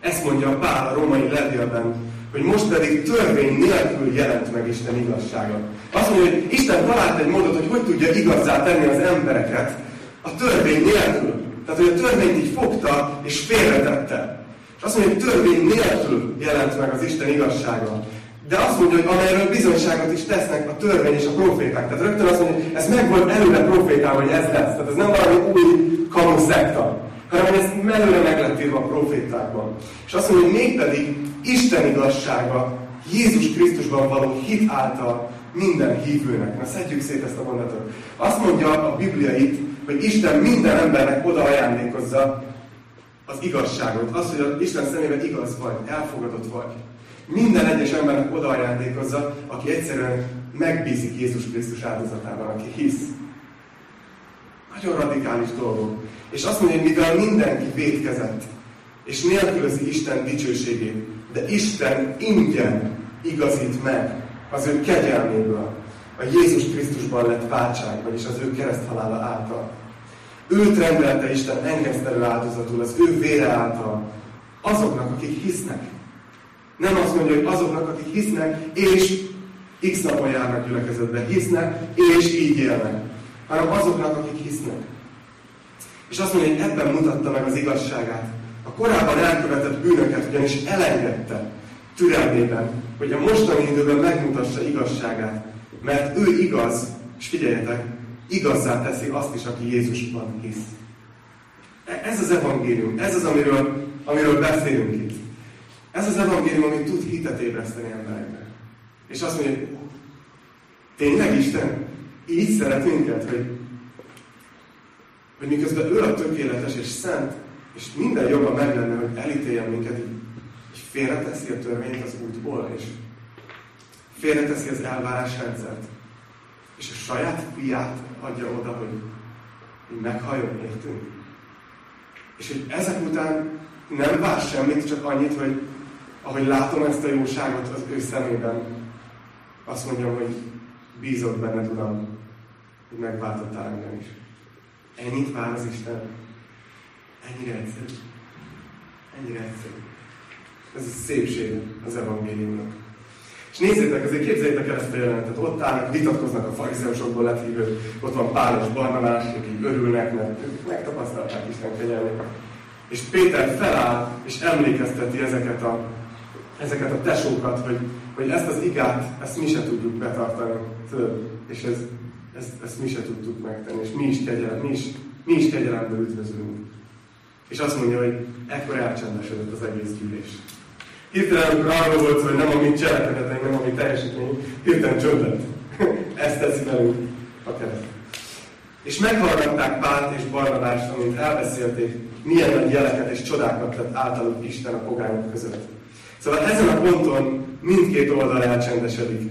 ezt mondja Pál a római levélben, hogy most pedig törvény nélkül jelent meg Isten igazsága. Azt mondja, hogy Isten talált egy módot, hogy hogy tudja igazzá tenni az embereket a törvény nélkül. Tehát, hogy a törvényt így fogta és félretette. És azt mondja, hogy törvény nélkül jelent meg az Isten igazsága. De azt mondja, hogy amelyről bizonyságot is tesznek a törvény és a proféták. Tehát rögtön azt mondja, hogy ez meg volt előre profétál, hogy ez lesz. Tehát ez nem valami új kamuszekta, hanem ez mellőle meg lett írva a profétákban. És azt mondja, hogy mégpedig Isten igazsága Jézus Krisztusban való hit által minden hívőnek. Na szedjük szét ezt a mondatot. Azt mondja a Biblia itt, hogy Isten minden embernek oda ajándékozza az igazságot. Az, hogy Isten szemében igaz vagy, elfogadott vagy. Minden egyes embernek oda ajándékozza, aki egyszerűen megbízik Jézus Krisztus áldozatában, aki hisz. Nagyon radikális dolgok. És azt mondja, hogy mivel mindenki védkezett, és nélkülözi Isten dicsőségét, de Isten ingyen igazít meg az ő kegyelméből. A Jézus Krisztusban lett váltság, vagyis az ő kereszthalála által. Őt rendelte Isten engesztelő áldozatul, az ő vére által, azoknak, akik hisznek. Nem azt mondja, hogy azoknak, akik hisznek, és x napon járnak gyülekezetbe, hisznek, és így élnek. Hanem azoknak, akik hisznek. És azt mondja, hogy ebben mutatta meg az igazságát. A korábban elkövetett bűnöket ugyanis elengedte türelmében, hogy a mostani időben megmutassa igazságát. Mert ő igaz, és figyeljetek, igazzá teszi azt is, aki Jézusban hisz. E- ez az evangélium, ez az, amiről, amiről beszélünk itt. Ez az evangélium, ami tud hitet ébreszteni embereknek. És azt mondja, hogy tényleg Isten így szeret minket, hogy, hogy miközben ő a tökéletes és szent, és minden joga meg lenne, hogy elítéljen minket, és félreteszi a törvényt az útból, és félreteszi az elvárásrendszert, és a saját fiát adja oda, hogy, hogy meghajjon értünk. És hogy ezek után nem vár semmit, csak annyit, hogy ahogy látom ezt a jóságot az ő szemében, azt mondjam, hogy bízok benned, Uram, hogy megváltottál engem is. Ennyit vár az Isten. Ennyire egyszerű. Ennyire egyszerű. Ez a szépség az evangéliumnak. És nézzétek, azért képzeljétek el ezt a jelentet. Ott állnak, vitatkoznak a farizeusokból lett ott van Pál és Barnabás, akik örülnek, mert megtapasztalták Isten kegyelmét. És Péter feláll, és emlékezteti ezeket a, ezeket a tesókat, hogy, hogy ezt az igát, ezt mi se tudjuk betartani. Tudod? És ez, ezt, ezt mi se tudtuk megtenni, és mi is, kegyelem, mi is, mi is kegyelemből üdvözlünk. És azt mondja, hogy ekkor elcsendesedett az egész gyűlés. Hirtelen, amikor arról volt, hogy nem a mi cselekedeteink, nem a mi teljesítmény, hirtelen csöndet. Ezt teszi velünk a kereszt. És meghallgatták Pált és Barnabást, amint elbeszélték, milyen nagy jeleket és csodákat tett általuk Isten a pogányok között. Szóval ezen a ponton mindkét oldal elcsendesedik.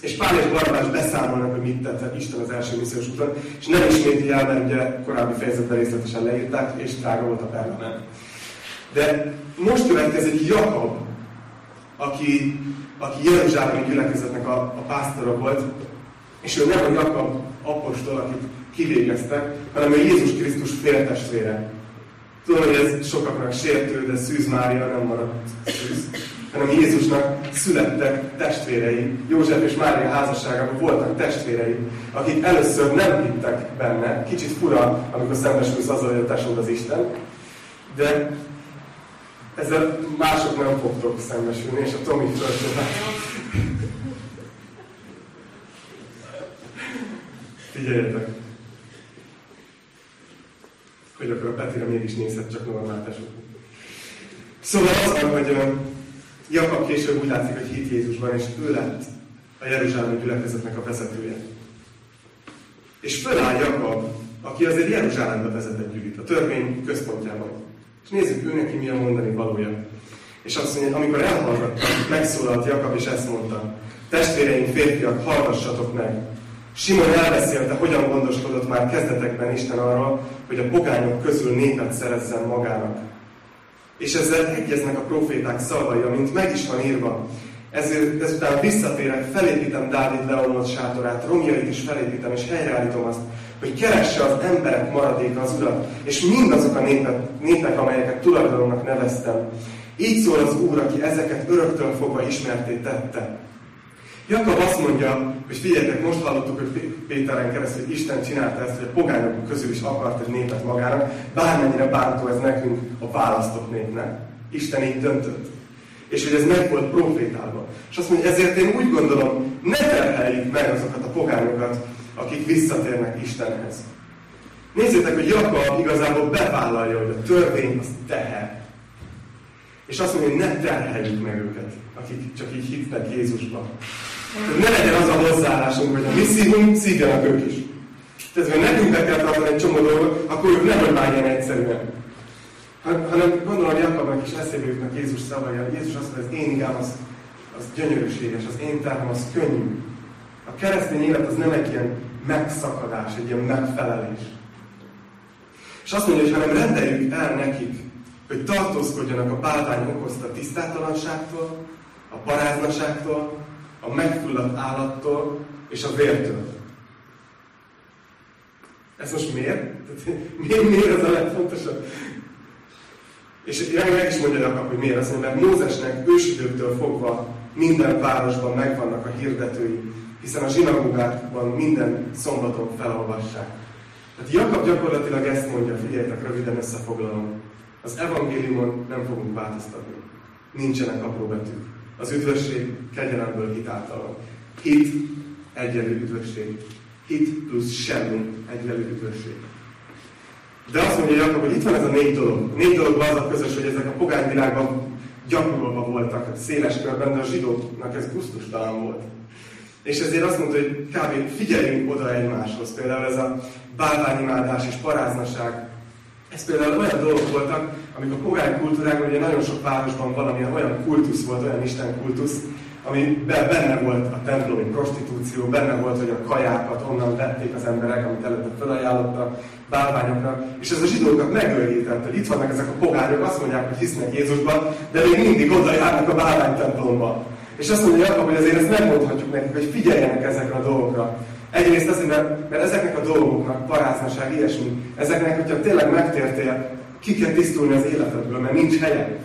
És Pál és Barnabás beszámolnak, hogy mit tett Isten az első missziós úton, és nem isméti el, mert ugye korábbi fejezetben részletesen leírták, és drága volt a pergament. De most következik Jakab, aki, aki Jeruzsálemi gyülekezetnek a, a pásztora volt, és ő nem a Jakab apostol, akit kivégeztek, hanem a Jézus Krisztus féltestvére. Tudom, hogy ez sokaknak sértő, de Szűz Mária nem maradt szűz, hanem Jézusnak születtek testvérei. József és Mária házasságában voltak testvérei, akik először nem hittek benne. Kicsit fura, amikor szembesülsz azzal, hogy a tesód az Isten. De ezzel mások nem fogtok szembesülni, és a Tomi fölcsodál. Figyeljetek! Hogy akkor a Petire mégis nézhet csak normál tesók. Szóval az hogy Jakab később úgy látszik, hogy hit Jézusban, és ő lett a Jeruzsálemi gyülekezetnek a vezetője. És föláll Jakab, aki azért Jeruzsálembe vezetett gyűjt, a törvény központjában. És nézzük, ő neki mi a mondani valója. És azt mondja, amikor elhallgattam, megszólalt Jakab, és ezt mondta. Testvéreim, férfiak, hallgassatok meg! Simon elbeszélte, hogyan gondoskodott már kezdetekben Isten arról, hogy a pogányok közül népet szerezzen magának. És ezzel egyeznek a proféták szavai, amint meg is van írva. Ezért, ezután visszatérek, felépítem Dávid leomlott sátorát, romjait is felépítem, és helyreállítom azt, hogy keresse az emberek maradéka az Urat, és mindazok a népek, népek amelyeket tulajdonnak neveztem. Így szól az Úr, aki ezeket öröktől fogva ismerté tette. Jakab azt mondja, hogy figyeljetek, most hallottuk, hogy Péteren keresztül, hogy Isten csinálta ezt, hogy a pogányok közül is akart egy népet magának, bármennyire bántó ez nekünk a választott népnek. Isten így döntött. És hogy ez meg volt profétálva. És azt mondja, ezért én úgy gondolom, ne terheljük meg azokat a pogányokat, akik visszatérnek Istenhez. Nézzétek, hogy Jakab igazából bevállalja, hogy a törvény az teher. És azt mondja, hogy ne terheljük meg őket, akik csak így hittek Jézusban. Ne legyen az a hozzáállásunk, hogy a mi szívunk szívjanak ők is. Tehát, ha nekünk be kell tartani egy csomó dolgot, akkor ők nem, hogy ilyen egyszerűen. Hanem gondolom, hogy Jakabnak is eszébe jutnak Jézus szavai. Jézus azt mondja, az én igám az, az gyönyörűséges, az én terhem az könnyű. A keresztény élet az nem egy ilyen megszakadás, egy ilyen megfelelés. És azt mondja, hogy hanem rendeljük el nekik, hogy tartózkodjanak a bálvány okozta tisztátalanságtól, a paráznaságtól, a megfulladt állattól és a vértől. Ez most miért? miért, miért ez a legfontosabb? És meg is mondja Jakab, hogy miért azt mondja, mert Mózesnek ősidőktől fogva minden városban megvannak a hirdetői, hiszen a zsinagógákban minden szombaton felolvassák. Tehát Jakab gyakorlatilag ezt mondja, figyeljetek, röviden összefoglalom. Az evangéliumon nem fogunk változtatni. Nincsenek apró betűk. Az üdvösség kegyelemből hit által. Hit egyenlő üdvösség. Hit plusz semmi egyenlő üdvösség. De azt mondja Jakab, hogy itt van ez a négy dolog. Négy dolog az a közös, hogy ezek a pogány világban gyakorolva voltak széles körben, de a zsidóknak ez gusztustalan volt. És ezért azt mondta, hogy kb. figyeljünk oda egymáshoz. Például ez a bálványimádás és paráznaság. Ez például olyan dolgok voltak, amik a pogány kultúrákban, ugye nagyon sok városban valamilyen olyan kultusz volt, olyan Isten kultusz, ami benne volt a templomi prostitúció, benne volt, hogy a kajákat onnan vették az emberek, amit előtte felajánlottak bálványokra, és ez a zsidókat megőrített, hogy itt vannak ezek a pogányok, azt mondják, hogy hisznek Jézusban, de még mindig oda járnak a bálvány templomba. És azt mondja Jakab, hogy azért ezt megmondhatjuk nekik, hogy figyeljenek ezekre a dolgokra. Egyrészt azért, mert, mert ezeknek a dolgoknak, paráznaság, ilyesmi, ezeknek, hogyha tényleg megtértél, ki kell tisztulni az életedből, mert nincs helye.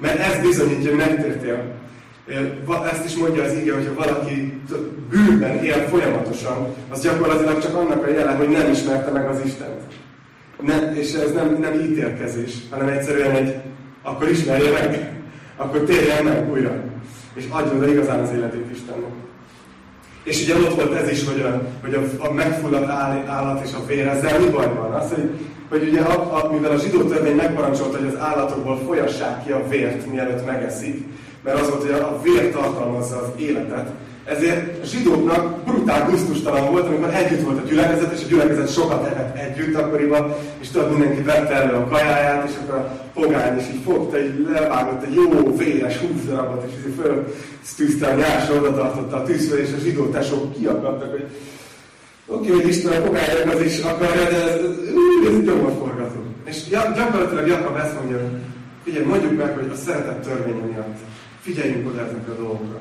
mert ez bizonyítja, hogy megtértél. Ezt is mondja az ige, hogyha valaki bűnben él folyamatosan, az gyakorlatilag csak annak a jelen, hogy nem ismerte meg az Istent. Ne, és ez nem, nem ítélkezés, hanem egyszerűen egy, akkor ismerje meg, akkor térjen meg újra, és adjon oda igazán az életét Istennek. És ugye ott volt ez is, hogy a, hogy a megfulladt állat és a vér, ezzel mi baj van? Az, hogy, hogy ugye, a, a, mivel a zsidó törvény megparancsolta, hogy az állatokból folyassák ki a vért, mielőtt megeszik, mert az volt, hogy a vér tartalmazza az életet, ezért a zsidóknak brutál gusztustalan volt, amikor együtt volt a gyülekezet, és a gyülekezet sokat evett együtt akkoriban, és tudod, mindenki vette elő a kajáját, és akkor a pogány is így fogta, egy levágott egy jó véres húsz darabot, és így föl tűzte a nyársra, oda tartotta a tűzföl, és a zsidó tesók kiakadtak, hogy oké, okay, hogy Isten a pogány az is akarja, de ez, ez forgató. És gyakorlatilag Jakab ezt mondja, figyelj, mondjuk meg, hogy a szeretet törvénye miatt figyeljünk oda ezekre a dolgokra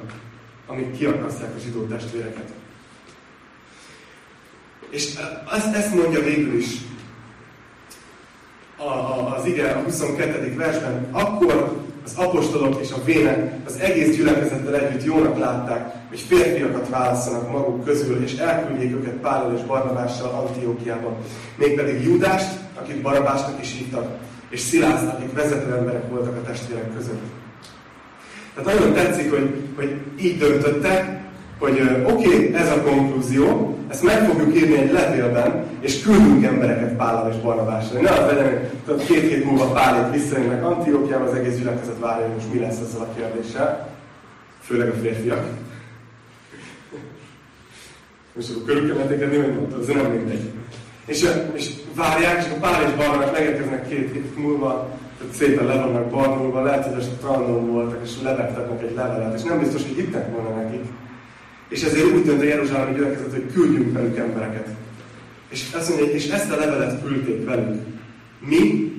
amik kiakasztják a zsidó testvéreket. És ezt, ezt mondja végül is a, a, az ige a 22. versben, akkor az apostolok és a vének az egész gyülekezettel együtt jónak látták, hogy férfiakat válasszanak maguk közül, és elküldjék őket Pállal és Barnabással Antiókiában. Mégpedig Judást, akit Barabásnak is hívtak, és Szilászt, akik vezető emberek voltak a testvérek között. Tehát nagyon tetszik, hogy, hogy így döntöttek, hogy oké, okay, ez a konklúzió, ezt meg fogjuk írni egy levélben, és küldünk embereket Pállal és Barnabásra. Ne az legyen, hogy két hét múlva Pálék visszajönnek Antiókiába, az egész gyülekezet várja, hogy most mi lesz ezzel a kérdéssel. Főleg a férfiak. Most akkor körül kell menni, hogy mondta, az nem mindegy. És, és várják, és a Pál és Barnabás megérkeznek két hét múlva, szépen le vannak barnulva, lehet, hogy a strandon voltak, és lebegtetnek egy levelet, és nem biztos, hogy hittek volna nekik. És ezért úgy dönt a Jeruzsálemi gyülekezet, hogy küldjünk velük embereket. És, azt mondja, és ezt a levelet küldték velük. Mi,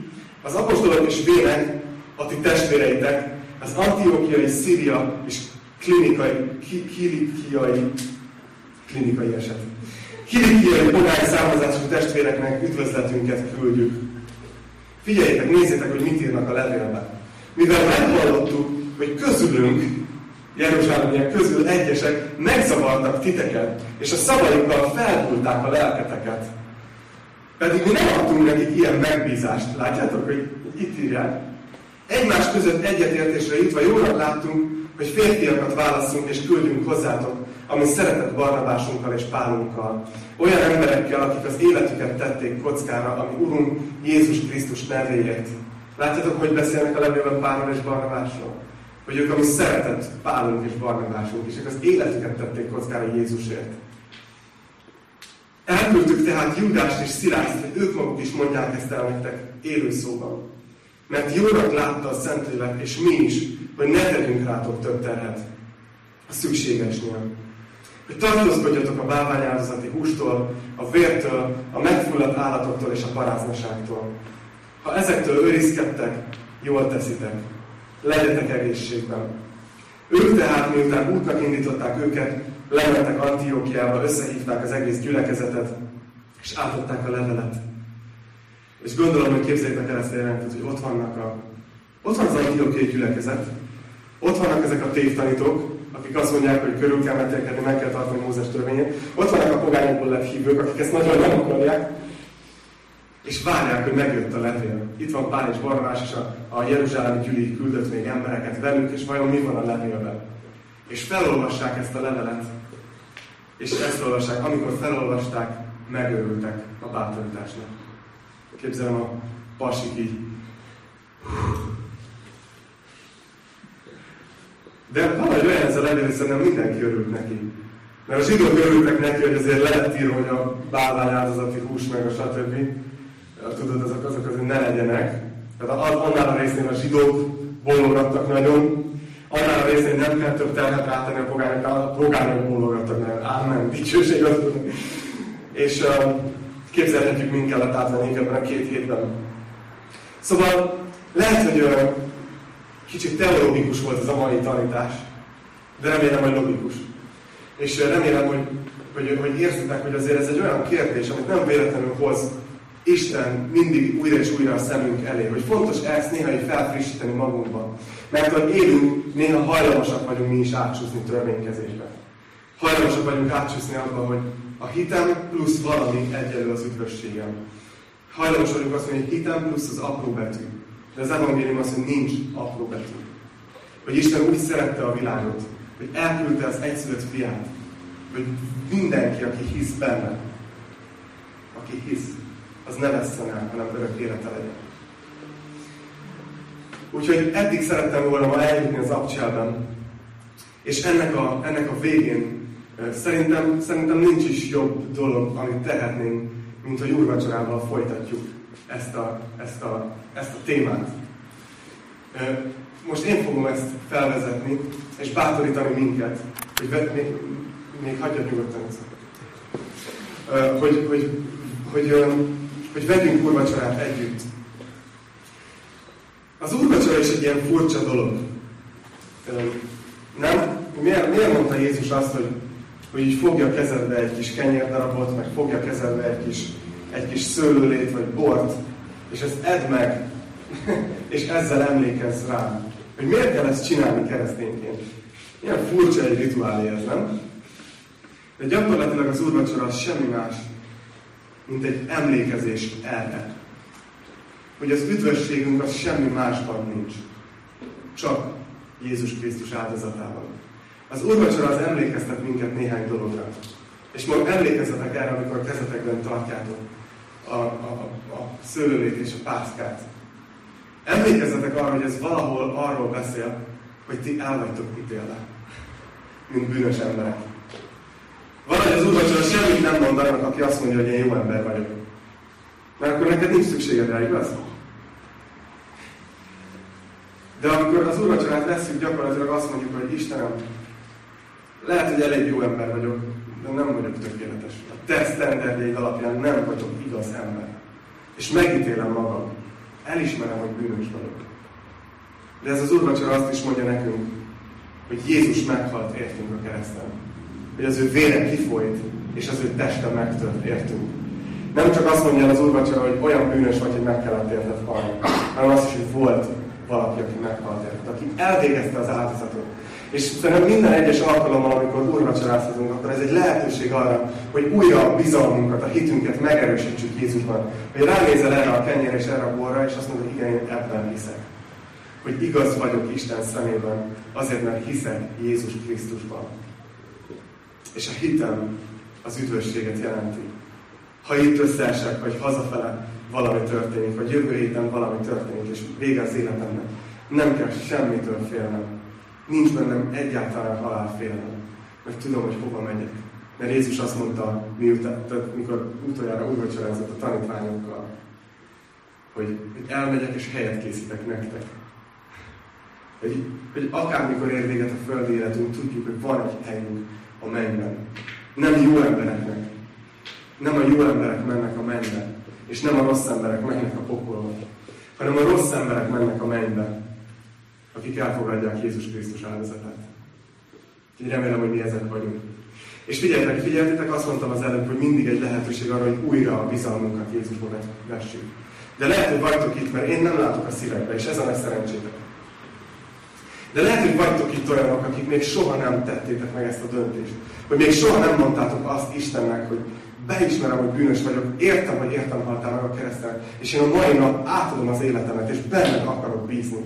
az apostolok és vének, a ti testvéreitek, az antiókiai, szíria és klinikai, ki, kilikiai, klinikai eset. Kilikiai pogány származású testvéreknek üdvözletünket küldjük Figyeljétek, nézzétek, hogy mit írnak a levélben. Mivel meghallottuk, hogy közülünk, Jeruzsálemiek közül egyesek megzavartak titeket, és a szavaikkal felhulták a lelketeket. Pedig mi nem adtunk nekik ilyen megbízást. Látjátok, hogy itt írják? Egymás között egyetértésre jutva jónak láttunk, hogy férfiakat válasszunk és küldjünk hozzátok, ami szeretett Barnabásunkkal és Pálunkkal. Olyan emberekkel, akik az életüket tették kockára, ami Urunk Jézus Krisztus nevéért. Látjátok, hogy beszélnek a levélben Pálról és Barnabásról? Hogy ők, ami szeretett Pálunk és Barnabásunk, és ők az életüket tették kockára Jézusért. Elküldtük tehát Judást és Szilászt, hogy ők maguk is mondják ezt el nektek élő szóban. Mert jónak látta a Szentlélek, és mi is, hogy ne tegyünk rátok több terhet a szükségesnél. Hogy tartózkodjatok a bálványáldozati hústól, a vértől, a megfulladt állatoktól és a paráznaságtól. Ha ezektől őrizkedtek, jól teszitek. Legyetek egészségben. Ők tehát, miután útnak indították őket, lementek Antiókiába, összehívták az egész gyülekezetet, és átadták a levelet. És gondolom, hogy képzeljétek el ezt a jelentet, hogy ott vannak a... Ott van az Antiókiai gyülekezet, ott vannak ezek a tévtanítók, akik azt mondják, hogy körül kell metélkedni, meg kell tartani Mózes törvényét. Ott vannak a pogányokból lett hívők, akik ezt nagyon nem akarják, és várják, hogy megjött a levél. Itt van Pál és Barnabás, és a, a Jeruzsálemi gyűli küldött még embereket velük, és vajon mi van a levélben. És felolvassák ezt a levelet, és ezt olvassák. Amikor felolvasták, megőrültek a bátorításnak. Képzelem a pasik így. De valahogy olyan ez a levél, szerintem mindenki örült neki. Mert a zsidók örültek neki, hogy azért lehet írni, hogy a bálvány áldozati hús, meg a stb. Tudod, azok, azok azért ne legyenek. Tehát annál a részén a zsidók bólogattak nagyon, annál a részén nem kell több terhet rátenni a pogányok, a pogányok bólogattak nagyon. Ámen, dicsőség az És uh, képzelhetjük, mind kellett átvenni ebben a két hétben. Szóval lehet, hogy uh, Kicsit teológikus volt ez a mai tanítás, de remélem, hogy logikus. És remélem, hogy, hogy, hogy érzitek, hogy azért ez egy olyan kérdés, amit nem véletlenül hoz Isten mindig újra és újra a szemünk elé, hogy fontos ezt néha így felfrissíteni magunkban. Mert ha élünk, néha hajlamosak vagyunk mi is átsúszni törvénykezésbe. Hajlamosak vagyunk átsúszni abban, hogy a hitem plusz valami egyelő az üdvösségem. Hajlamos vagyunk azt mondani, hogy hitem plusz az apró betű. De az evangélium az, hogy nincs apró betű. Hogy Isten úgy szerette a világot, hogy elküldte az egyszülött fiát, hogy mindenki, aki hisz benne, aki hisz, az ne vesszen el, hanem örök élete legyen. Úgyhogy eddig szerettem volna ma eljutni az abcselben, és ennek a, ennek a végén szerintem, szerintem nincs is jobb dolog, amit tehetnénk, mint hogy úrvacsorával folytatjuk ezt a, ezt a, ezt a témát. Most én fogom ezt felvezetni, és bátorítani minket, hogy még, még hagyjad nyugodtan ezt. Hogy, hogy, hogy, hogy vegyünk úrvacsorát együtt. Az úrvacsora is egy ilyen furcsa dolog. Nem? Miért, miért mondta Jézus azt, hogy, hogy így fogja kezedbe egy kis kenyérdarabot, meg fogja kezedbe egy kis egy kis szőlőlét vagy bort, és ezt edd meg, és ezzel emlékezz rám. Hogy miért kell ezt csinálni keresztényként? Ilyen furcsa egy rituálé ez, nem? De gyakorlatilag az úrvacsora az semmi más, mint egy emlékezés erre. Hogy az üdvösségünk az semmi másban nincs. Csak Jézus Krisztus áldozatában. Az úrvacsora az emlékeztet minket néhány dologra. És majd emlékezzetek erre, amikor kezetekben tartjátok a, a, a szőlőlét és a pászkát. Emlékezzetek arra, hogy ez valahol arról beszél, hogy ti el vagytok ítélve, mint bűnös emberek. Valahogy az úrvacsora semmit nem mond annak, aki azt mondja, hogy én jó ember vagyok. Mert akkor neked nincs szükséged rá, igaz? De amikor az úrvacsorát veszünk, gyakorlatilag azt mondjuk, hogy Istenem, lehet, hogy elég jó ember vagyok, de nem vagyok tökéletes. A te sztenderdjeid alapján nem vagyok igaz ember. És megítélem magam. Elismerem, hogy bűnös vagyok. De ez az úrvacsora azt is mondja nekünk, hogy Jézus meghalt értünk a kereszten. Hogy az ő vére kifolyt, és az ő teste megtört értünk. Nem csak azt mondja az úrvacsora, hogy olyan bűnös vagy, hogy meg kellett érted halni, hanem azt is, hogy volt valaki, aki meghalt érted, aki elvégezte az áldozatot. És szerintem minden egyes alkalommal, amikor úrvacsorázhatunk, akkor ez egy lehetőség arra, hogy a bizalmunkat, a hitünket megerősítsük Jézusban. Hogy ránézel erre a kenyére és erre a borra, és azt mondod, hogy igen, én ebben hiszek. Hogy igaz vagyok Isten szemében, azért, mert hiszek Jézus Krisztusban. És a hitem az üdvösséget jelenti. Ha itt összeesek, vagy hazafele valami történik, vagy jövő héten valami történik, és vége az életemnek, nem kell semmitől félnem. Nincs bennem egyáltalán halálfélelem, mert tudom, hogy hova megyek. Mert Jézus azt mondta, miután, tehát mikor utoljára úrvacsorázott a tanítványokkal, hogy, hogy elmegyek és helyet készítek nektek. Hogy, hogy akármikor ér véget a földi életünk, tudjuk, hogy van egy helyünk a mennyben. Nem jó embereknek. Nem a jó emberek mennek a mennybe, és nem a rossz emberek mennek a pokolba, hanem a rossz emberek mennek a mennybe, akik elfogadják Jézus Krisztus áldozatát. Úgyhogy remélem, hogy mi ezek vagyunk. És figyeljetek, figyeljetek, azt mondtam az előbb, hogy mindig egy lehetőség arra, hogy újra a bizalmunkat Jézusban vessük. De lehet, hogy vagytok itt, mert én nem látok a szívekbe, és ez a nagy szerencsétek. De lehet, hogy vagytok itt olyanok, akik még soha nem tettétek meg ezt a döntést. Hogy még soha nem mondtátok azt Istennek, hogy beismerem, hogy bűnös vagyok, értem, hogy értem haltál meg a kereszten, és én a mai nap átadom az életemet, és benned akarok bízni.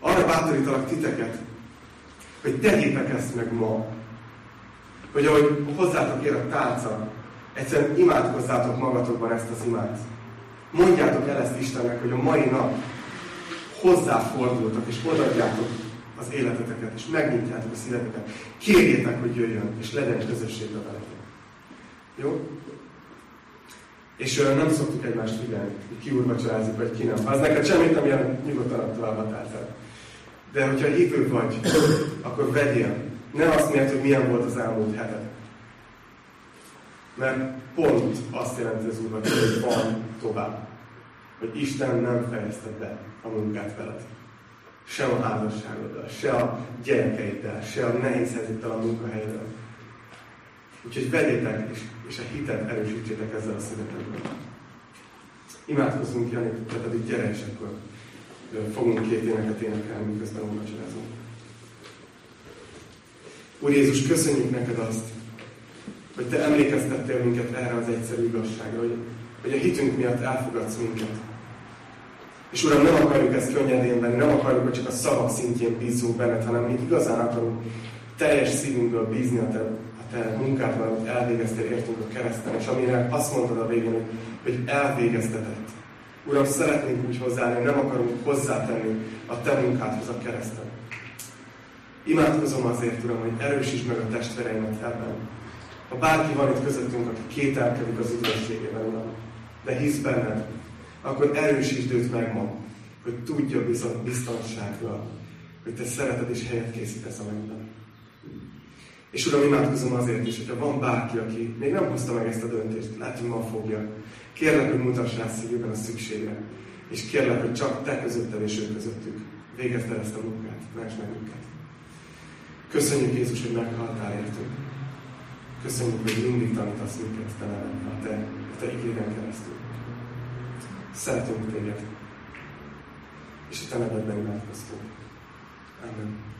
Arra bátorítalak titeket, hogy tegyétek ezt meg ma. Hogy ahogy hozzátok ér a tálca, egyszerűen imádkozzátok magatokban ezt az imát. Mondjátok el ezt Istennek, hogy a mai nap hozzáfordultok, és odaadjátok az életeteket, és megnyitjátok a szíveteket. Kérjétek, hogy jöjjön, és legyen közösség a veletek. Jó? És uh, nem szoktuk egymást figyelni, hogy ki úrvacsorázik, vagy ki nem. Az neked semmit nem jelent, nyugodtan tovább a. De hogyha hívő vagy, akkor vegyél. Ne azt miért, hogy milyen volt az elmúlt heted. Mert pont azt jelenti az Úr, hogy van tovább. Hogy Isten nem fejezte be a munkát veled. Se a házasságoddal, se a gyerekeiddel, se a nehéz helyzettel a munkahelyeddel. Úgyhogy vegyétek, és, és a hitet erősítsétek ezzel a születekben. Imádkozzunk, Jani, te pedig gyere, és akkor fogunk két éneket énekelni, miközben úrvacsorázunk. Úr Jézus, köszönjük neked azt, hogy Te emlékeztettél minket erre az egyszerű igazságra, hogy, hogy a hitünk miatt elfogadsz minket. És Uram, nem akarjuk ezt könnyedén venni, nem akarjuk, hogy csak a szavak szintjén bízunk benned, hanem mi igazán akarunk teljes szívünkből bízni a Te, a te munkádban, amit elvégeztél értünk a kereszten, és amire azt mondtad a végén, hogy, hogy elvégeztetett. Uram, szeretnénk úgy hozzáállni, nem akarunk hozzátenni a Te munkádhoz a kereszten. Imádkozom azért, Uram, hogy erősítsd meg a testvéreimet ebben. Ha bárki van itt közöttünk, aki kételkedik az üdvösségében, Uram, de hisz benned, akkor erősítsd őt meg ma, hogy tudja biztonsággal, hogy te szereted és helyet készítesz a mennyben. És Uram, imádkozom azért is, hogyha van bárki, aki még nem hozta meg ezt a döntést, lehet, hogy ma fogja, Kérlek, hogy mutass rá szívében a szükségre. És kérlek, hogy csak te közötted és ő közöttük végezd ezt a munkát, ments meg minket. Köszönjük Jézus, hogy meghaltál értünk. Köszönjük, hogy mindig tanítasz minket te nevedben, a te, a te igéden keresztül. Szeretünk téged. És a te nevedben imádkoztunk. Amen.